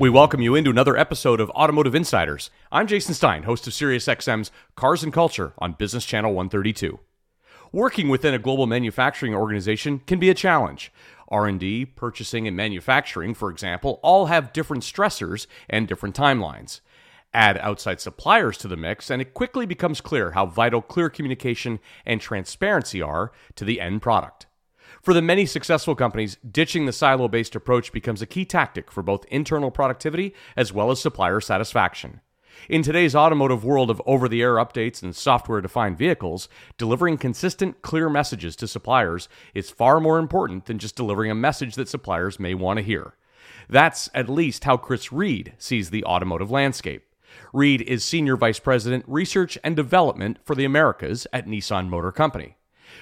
We welcome you into another episode of Automotive Insiders. I'm Jason Stein, host of SiriusXM's Cars and Culture on Business Channel 132. Working within a global manufacturing organization can be a challenge. R&D, purchasing and manufacturing, for example, all have different stressors and different timelines. Add outside suppliers to the mix and it quickly becomes clear how vital clear communication and transparency are to the end product. For the many successful companies, ditching the silo based approach becomes a key tactic for both internal productivity as well as supplier satisfaction. In today's automotive world of over the air updates and software defined vehicles, delivering consistent, clear messages to suppliers is far more important than just delivering a message that suppliers may want to hear. That's at least how Chris Reed sees the automotive landscape. Reed is Senior Vice President, Research and Development for the Americas at Nissan Motor Company.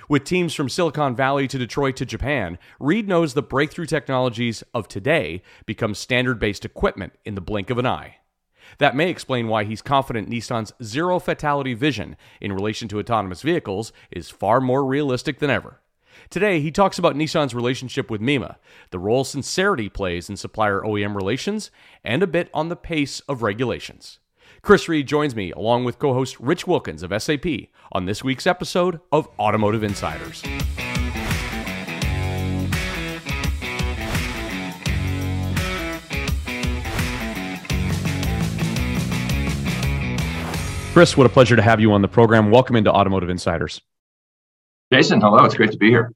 With teams from Silicon Valley to Detroit to Japan, Reed knows the breakthrough technologies of today become standard based equipment in the blink of an eye. That may explain why he's confident Nissan's zero fatality vision in relation to autonomous vehicles is far more realistic than ever. Today, he talks about Nissan's relationship with MEMA, the role sincerity plays in supplier OEM relations, and a bit on the pace of regulations. Chris Reed joins me, along with co host Rich Wilkins of SAP, on this week's episode of Automotive Insiders. Chris, what a pleasure to have you on the program. Welcome into Automotive Insiders. Jason, hello. It's great to be here.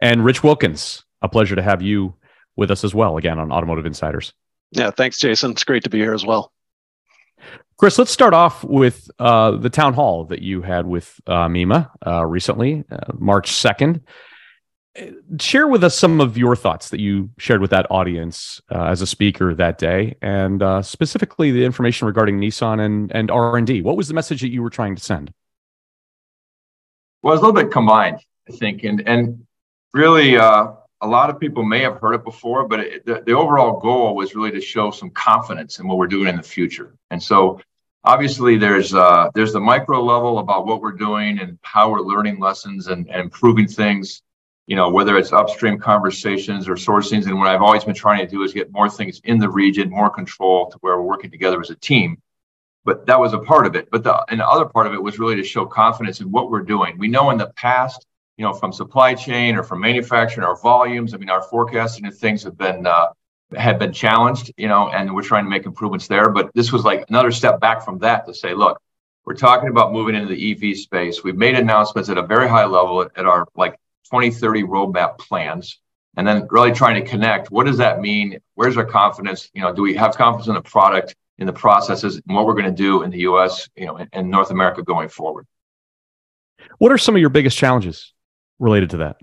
And Rich Wilkins, a pleasure to have you with us as well, again on Automotive Insiders. Yeah, thanks, Jason. It's great to be here as well. Chris, let's start off with uh, the town hall that you had with uh, MEMA uh, recently, uh, March 2nd. Share with us some of your thoughts that you shared with that audience uh, as a speaker that day, and uh, specifically the information regarding Nissan and, and R&D. What was the message that you were trying to send? Well, it's a little bit combined, I think, and and really a lot of people may have heard it before, but it, the, the overall goal was really to show some confidence in what we're doing in the future. And so, obviously, there's uh, there's the micro level about what we're doing and how we're learning lessons and, and improving things. You know, whether it's upstream conversations or sourcings. And what I've always been trying to do is get more things in the region, more control to where we're working together as a team. But that was a part of it. But the, and the other part of it was really to show confidence in what we're doing. We know in the past you know, from supply chain or from manufacturing, our volumes. I mean, our forecasting and things have been uh, have been challenged, you know, and we're trying to make improvements there. But this was like another step back from that to say, look, we're talking about moving into the EV space. We've made announcements at a very high level at, at our like 2030 roadmap plans, and then really trying to connect. What does that mean? Where's our confidence? You know, do we have confidence in the product, in the processes, and what we're going to do in the U.S., you know, and North America going forward? What are some of your biggest challenges related to that?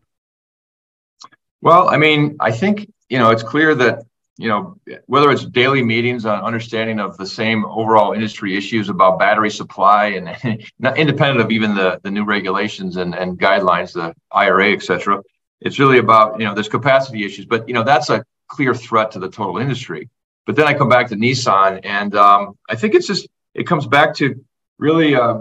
Well, I mean, I think, you know, it's clear that, you know, whether it's daily meetings on understanding of the same overall industry issues about battery supply and independent of even the, the new regulations and, and guidelines, the IRA, et cetera, it's really about, you know, there's capacity issues, but, you know, that's a clear threat to the total industry. But then I come back to Nissan and um, I think it's just, it comes back to really uh,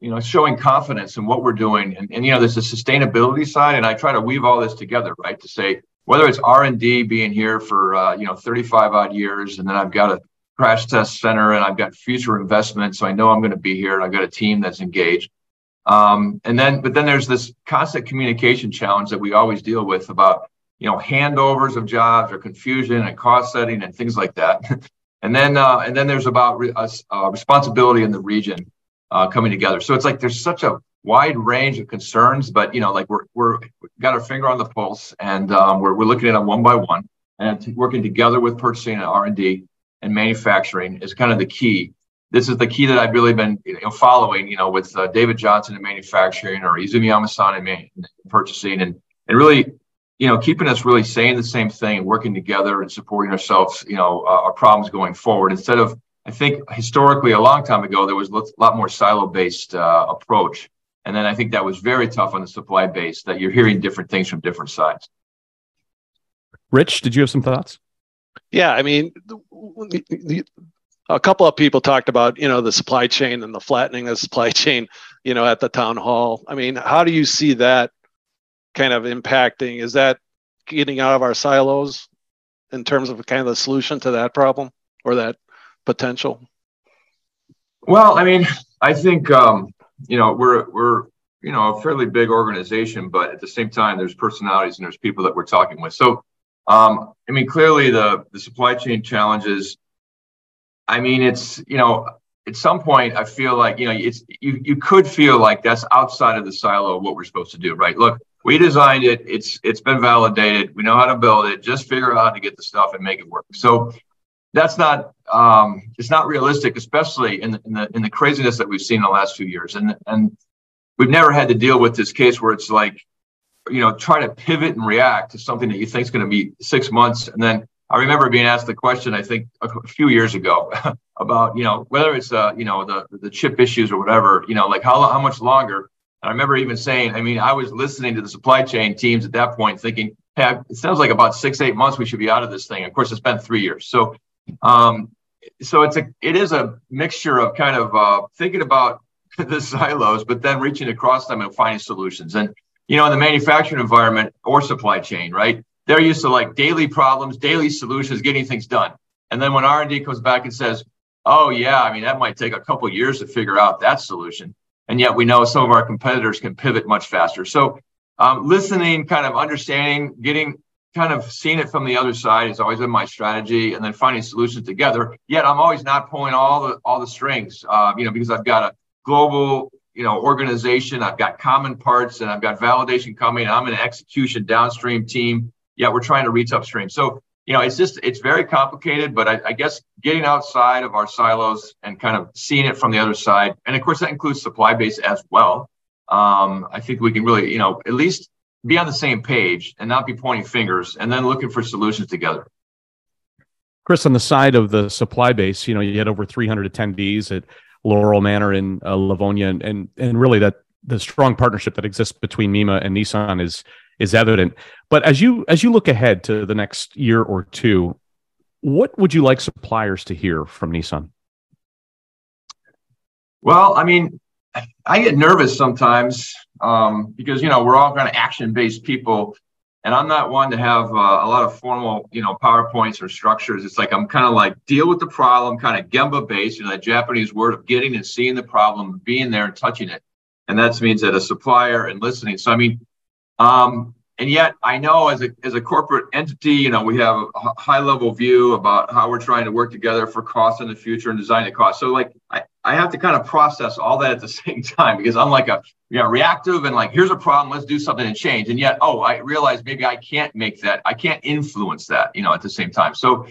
you know showing confidence in what we're doing. And, and you know there's a sustainability side and i try to weave all this together right? To say whether it's r&d being here for uh, you know 35 odd years and then i've got a crash test center and i've got future investment so i know i'm going to be here and i've got a team that's engaged. Um, and then but then there's this constant communication challenge that we always deal with about you know handovers of jobs or confusion and cost setting and things like that. And then uh, and then there's about re- uh, responsibility in the region uh, coming together. So it's like there's such a wide range of concerns, but you know, like we're we're got our finger on the pulse, and um, we're we're looking at them one by one, and working together with purchasing and R and D and manufacturing is kind of the key. This is the key that I've really been you know, following, you know, with uh, David Johnson in manufacturing or Izumi Yamasan in, man- in purchasing, and and really you know, keeping us really saying the same thing and working together and supporting ourselves, you know, uh, our problems going forward instead of, I think historically, a long time ago, there was a lot more silo based uh, approach. And then I think that was very tough on the supply base that you're hearing different things from different sides. Rich, did you have some thoughts? Yeah, I mean, a couple of people talked about, you know, the supply chain and the flattening of the supply chain, you know, at the town hall. I mean, how do you see that kind of impacting? Is that getting out of our silos? in terms of kind of the solution to that problem or that potential? Well, I mean, I think um, you know we're we're you know a fairly big organization, but at the same time, there's personalities and there's people that we're talking with. So, um, I mean, clearly the the supply chain challenges. I mean, it's you know at some point I feel like you know it's you you could feel like that's outside of the silo of what we're supposed to do, right? Look, we designed it. It's it's been validated. We know how to build it. Just figure out how to get the stuff and make it work. So that's not um, it's not realistic, especially in the, in the in the craziness that we've seen in the last few years. And and we've never had to deal with this case where it's like, you know, try to pivot and react to something that you think is going to be six months, and then I remember being asked the question I think a few years ago about you know whether it's uh you know the the chip issues or whatever you know like how how much longer. And I remember even saying, I mean, I was listening to the supply chain teams at that point, thinking, hey, it sounds like about six eight months we should be out of this thing. Of course, it's been three years. So um, so it's a it is a mixture of kind of uh, thinking about the silos, but then reaching across them and finding solutions. And you know, in the manufacturing environment or supply chain, right? They're used to like daily problems, daily solutions, getting things done. And then when R and D comes back and says, "Oh yeah, I mean that might take a couple years to figure out that solution," and yet we know some of our competitors can pivot much faster. So um, listening, kind of understanding, getting kind of seeing it from the other side has always been my strategy, and then finding solutions together. Yet I'm always not pulling all the all the strings, uh, you know, because I've got a global you know organization, I've got common parts, and I've got validation coming. I'm an execution downstream team. Yet we're trying to reach upstream. So you know, it's just it's very complicated. But I, I guess getting outside of our silos and kind of seeing it from the other side, and of course that includes supply base as well. Um, I think we can really, you know, at least be on the same page and not be pointing fingers and then looking for solutions together. Chris, on the side of the supply base, you know, you had over 300 attendees at Laurel Manor in uh, Livonia, and, and and really that the strong partnership that exists between MEMA and Nissan is is evident. But as you as you look ahead to the next year or two, what would you like suppliers to hear from Nissan? Well, I mean, I get nervous sometimes um, because you know we're all kind of action-based people, and I'm not one to have uh, a lot of formal you know powerpoints or structures. It's like I'm kind of like deal with the problem, kind of gemba-based, you know, that Japanese word of getting and seeing the problem, being there and touching it, and that means that a supplier and listening. So I mean, um, and yet I know as a as a corporate entity, you know, we have a high level view about how we're trying to work together for cost in the future and design the cost. So like I, I have to kind of process all that at the same time because I'm like a you know reactive and like here's a problem, let's do something and change. And yet, oh, I realize maybe I can't make that, I can't influence that, you know, at the same time. So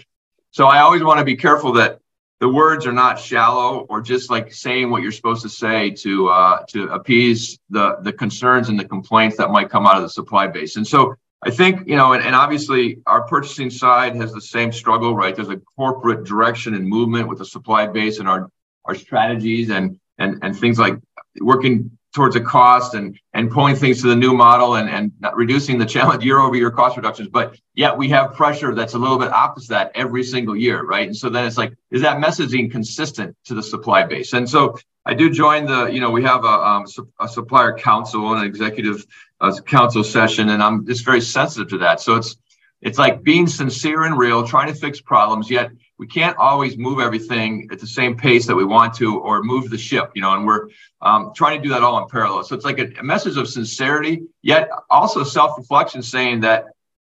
so I always want to be careful that the words are not shallow or just like saying what you're supposed to say to uh, to appease the the concerns and the complaints that might come out of the supply base. And so I think you know, and, and obviously our purchasing side has the same struggle, right? There's a corporate direction and movement with the supply base and our our strategies and and and things like working towards a cost and and pulling things to the new model and and reducing the challenge year over year cost reductions. But yet we have pressure that's a little bit opposite that every single year right? And so then it's like is that messaging consistent to the supply base? And so i do join the you know we have a, um, a supplier council and an executive uh, council session and i'm just very sensitive to that. So it's it's like being sincere and real trying to fix problems yet we can't always move everything at the same pace that we want to or move the ship you know and we're um, trying to do that all in parallel. So it's like a, a message of sincerity yet also self-reflection saying that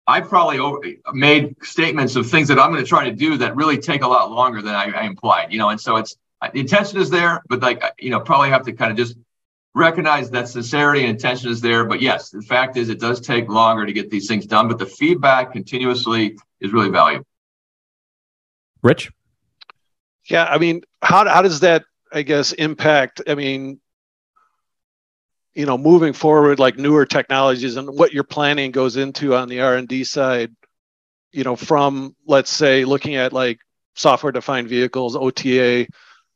i probably over, made statements of things that i'm going to try to do that really take a lot longer than I, I implied you know and so it's the intention is there but like you know probably have to kind of just recognize that sincerity and intention is there. But yes the fact is it does take longer to get these things done but the feedback continuously is really valuable Rich? Yeah, I mean, how how does that I guess impact? I mean, you know, moving forward, like newer technologies and what you're planning goes into on the R and D side. You know, from let's say looking at like software defined vehicles, OTA,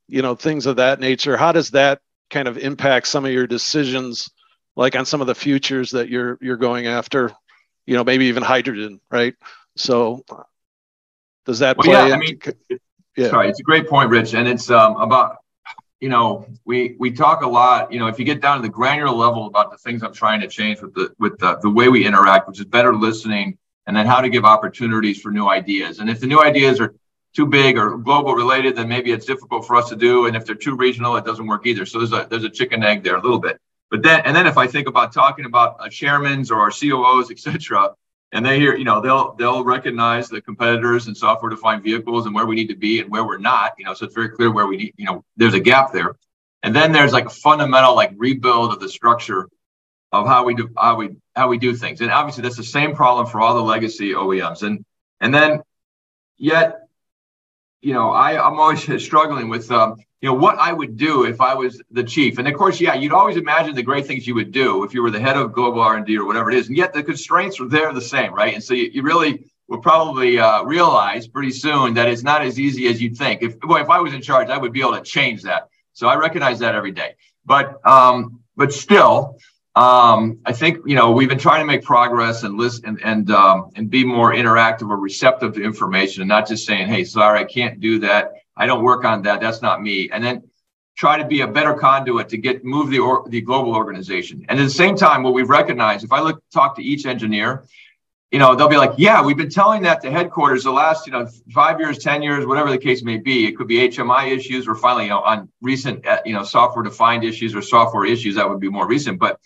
you know, things of that nature. How does that kind of impact some of your decisions, like on some of the futures that you're you're going after? You know, maybe even hydrogen, right? So does that play? Well, yeah, I mean, yeah. sorry, it's a great point, Rich, and it's um, about you know we we talk a lot. You know, if you get down to the granular level about the things I'm trying to change with the with the, the way we interact, which is better listening and then how to give opportunities for new ideas. And if the new ideas are too big or global related, then maybe it's difficult for us to do. And if they're too regional, it doesn't work either. So there's a there's a chicken egg there a little bit. But then and then if I think about talking about our chairmans or our COOs, et cetera, and they hear, you know, they'll they'll recognize the competitors and software defined vehicles and where we need to be and where we're not. You know, so it's very clear where we need, you know, there's a gap there. And then there's like a fundamental like rebuild of the structure of how we do how we how we do things. And obviously that's the same problem for all the legacy OEMs. And and then yet, you know, I, I'm always struggling with um, you know, what I would do if I was the chief. And of course, yeah, you'd always imagine the great things you would do if you were the head of global R&D or whatever it is. And yet the constraints are there the same, right? And so you, you really will probably uh, realize pretty soon that it's not as easy as you'd think. If, well, if I was in charge, I would be able to change that. So I recognize that every day. But um, but still, um, I think you know we've been trying to make progress and listen and and um, and be more interactive or receptive to information, and not just saying, "Hey, sorry, I can't do that. I don't work on that. That's not me." And then try to be a better conduit to get move the or, the global organization. And at the same time, what we've recognized, if I look talk to each engineer, you know, they'll be like, "Yeah, we've been telling that to headquarters the last you know five years, ten years, whatever the case may be. It could be HMI issues, or finally, you know, on recent uh, you know software defined issues or software issues that would be more recent, but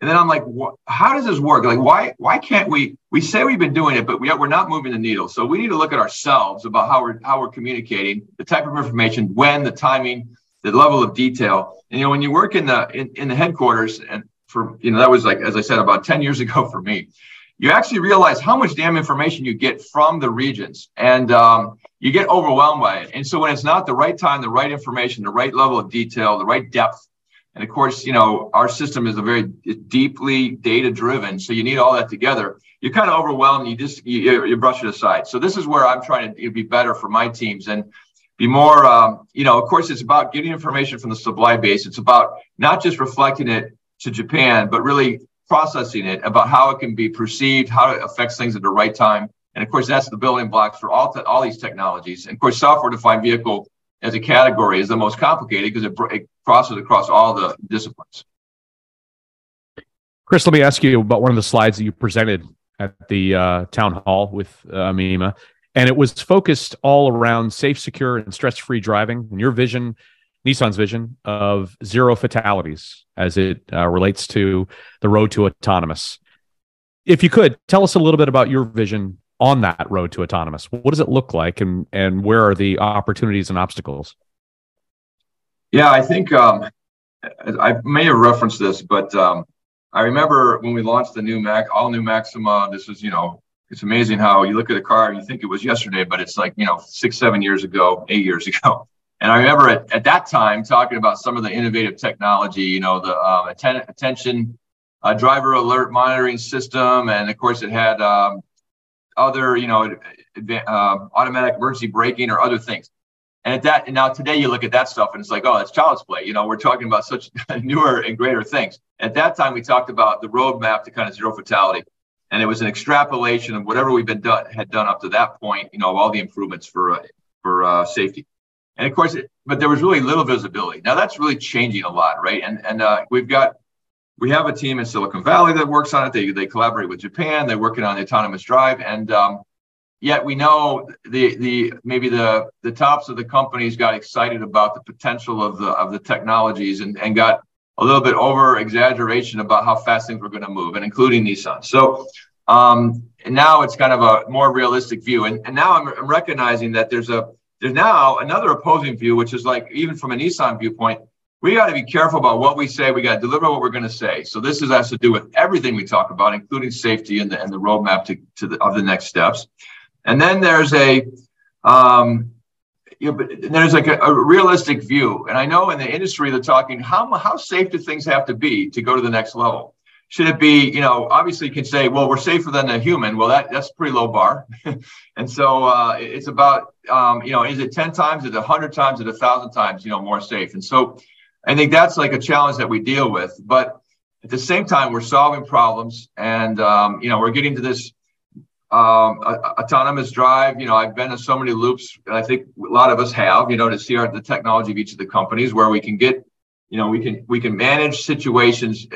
and then I'm like, how does this work? Like, why why can't we? We say we've been doing it, but we, we're not moving the needle. So we need to look at ourselves about how we're how we're communicating, the type of information, when, the timing, the level of detail. And you know, when you work in the in, in the headquarters, and for you know, that was like as I said about 10 years ago for me. You actually realize how much damn information you get from the regions, and um, you get overwhelmed by it. And so when it's not the right time, the right information, the right level of detail, the right depth, and of course, you know, our system is a very deeply data driven. So you need all that together. You're kind of overwhelmed. You just, you, you brush it aside. So this is where I'm trying to be better for my teams and be more, um, you know, of course, it's about getting information from the supply base. It's about not just reflecting it to Japan, but really processing it about how it can be perceived, how it affects things at the right time. And of course, that's the building blocks for all, te- all these technologies. And of course, software defined vehicle as a category is the most complicated because it, it crosses across all the disciplines. Chris, let me ask you about one of the slides that you presented at the uh, town hall with uh, MEMA, and it was focused all around safe, secure, and stress-free driving. And your vision, Nissan's vision of zero fatalities as it uh, relates to the road to autonomous. If you could tell us a little bit about your vision on that road to autonomous? What does it look like, and and where are the opportunities and obstacles? Yeah, I think um, I may have referenced this, but um, I remember when we launched the new Mac, all new Maxima. This was, you know, it's amazing how you look at a car and you think it was yesterday, but it's like you know six, seven years ago, eight years ago. And I remember at, at that time talking about some of the innovative technology, you know, the um, atten- attention uh, driver alert monitoring system, and of course it had um, other, you know, uh, automatic emergency braking or other things. And at that, and now today you look at that stuff and it's like, oh, it's child's play. You know, we're talking about such newer and greater things. At that time, we talked about the roadmap to kind of zero fatality, and it was an extrapolation of whatever we've been done had done up to that point. You know, of all the improvements for uh, for uh, safety. And of course, it, but there was really little visibility. Now that's really changing a lot, right? And and uh, we've got we have a team in Silicon Valley that works on it. They, they collaborate with Japan. They're working on the autonomous drive, and um, yet we know the the maybe the the tops of the companies got excited about the potential of the of the technologies and and got a little bit over exaggeration about how fast things were going to move, and including Nissan. So um, now it's kind of a more realistic view, and and now I'm, I'm recognizing that there's a there's now another opposing view, which is like even from a Nissan viewpoint we got to be careful about what we say. We got to deliver what we're going to say. So this is, has to do with everything we talk about, including safety and the, and the roadmap to, to the, of the next steps. And then there's a, um, you know, but there's like a, a, realistic view. And I know in the industry they're talking how how safe do things have to be to go to the next level? Should it be, you know, obviously you can say, well, we're safer than a human. Well, that that's pretty low bar. and so uh, it's about, um, you know, is it 10 times, is it 100 times, is it 1,000 times, you know, more safe? And so I think that's like a challenge that we deal with. But at the same time, we're solving problems, and um, you know, we're getting to this um, autonomous drive. You know, I've been in so many loops, and I think a lot of us have. You know, to see our, the technology of each of the companies where we can get, you know, we can we can manage situations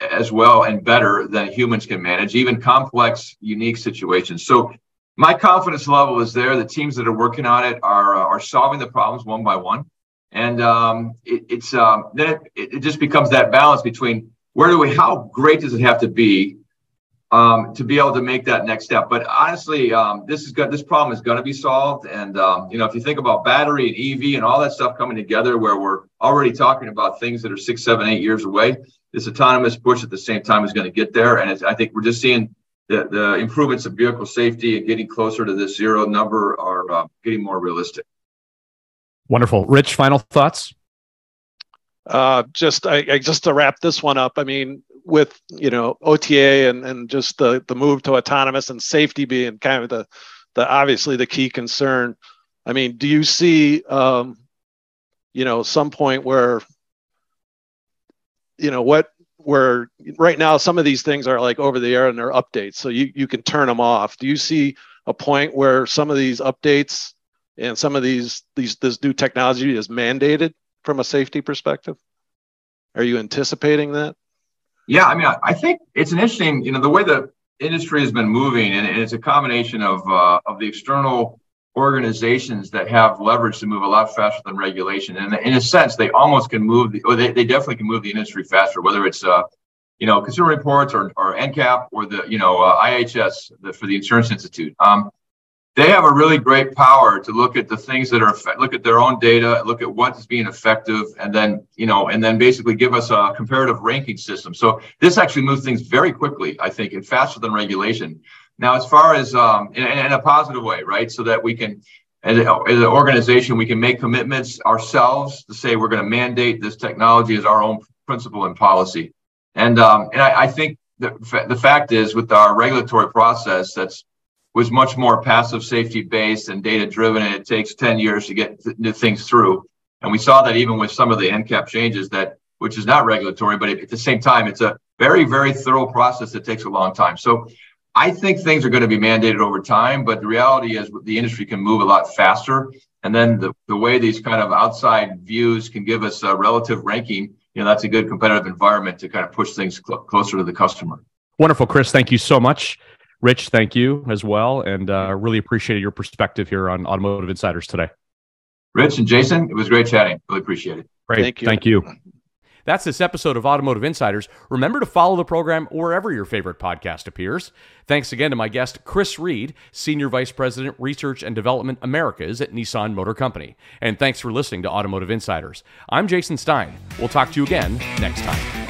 as well and better than humans can manage, even complex, unique situations. So my confidence level is there. The teams that are working on it are uh, are solving the problems one by one, and um, it, it's um, then it, it just becomes that balance between where do we, how great does it have to be um, to be able to make that next step. But honestly, um, this is good. This problem is going to be solved. And um, you know, if you think about battery and EV and all that stuff coming together, where we're already talking about things that are six, seven, eight years away, this autonomous push at the same time is going to get there. And I think we're just seeing the, the improvements of vehicle safety and getting closer to this zero number are uh, getting more realistic. Wonderful, Rich. Final thoughts. Uh, just I, I, just to wrap this one up. I mean, with you know OTA and and just the the move to autonomous and safety being kind of the the obviously the key concern. I mean, do you see um, you know some point where you know what where right now some of these things are like over the air and they're updates so you you can turn them off do you see a point where some of these updates and some of these these this new technology is mandated from a safety perspective are you anticipating that yeah, I mean, I think it's an interesting, you know, the way the industry has been moving, and, it's a combination of uh, of the external organizations that have leverage to move a lot faster than regulation. And in a sense, they almost can move, the, or they, they definitely can move the industry faster, whether it's, uh, you know, Consumer Reports or, or NCAP or the, you know, uh, IHS the, for the Insurance Institute. Um, they have a really great power to look at the things that are look at their own data look at what's being effective and then you know and then basically give us a comparative ranking system. So this actually moves things very quickly i think and faster than regulation. Now as far as um, in, in a positive way right so that we can as, an organization we can make commitments ourselves to say we're going to mandate this technology as our own principle and policy. And um, and I, I think the, the fact is with our regulatory process that's was much more passive safety based and data driven, and it takes 10 years to get th- things through. And we saw that even with some of the NCAP changes that, which is not regulatory, but at the same time, it's a very, very thorough process that takes a long time. So I think things are going to be mandated over time, but the reality is the industry can move a lot faster. And then the, the way these kind of outside views can give us a relative ranking, you know, that's a good competitive environment to kind of push things cl- closer to the customer. Wonderful, Chris. Thank you so much. Rich, thank you as well, and uh, really appreciated your perspective here on Automotive Insiders today. Rich and Jason, it was great chatting. Really appreciate it. Great, thank you. Thank you. That's this episode of Automotive Insiders. Remember to follow the program wherever your favorite podcast appears. Thanks again to my guest, Chris Reed, Senior Vice President, Research and Development Americas at Nissan Motor Company. And thanks for listening to Automotive Insiders. I'm Jason Stein. We'll talk to you again next time.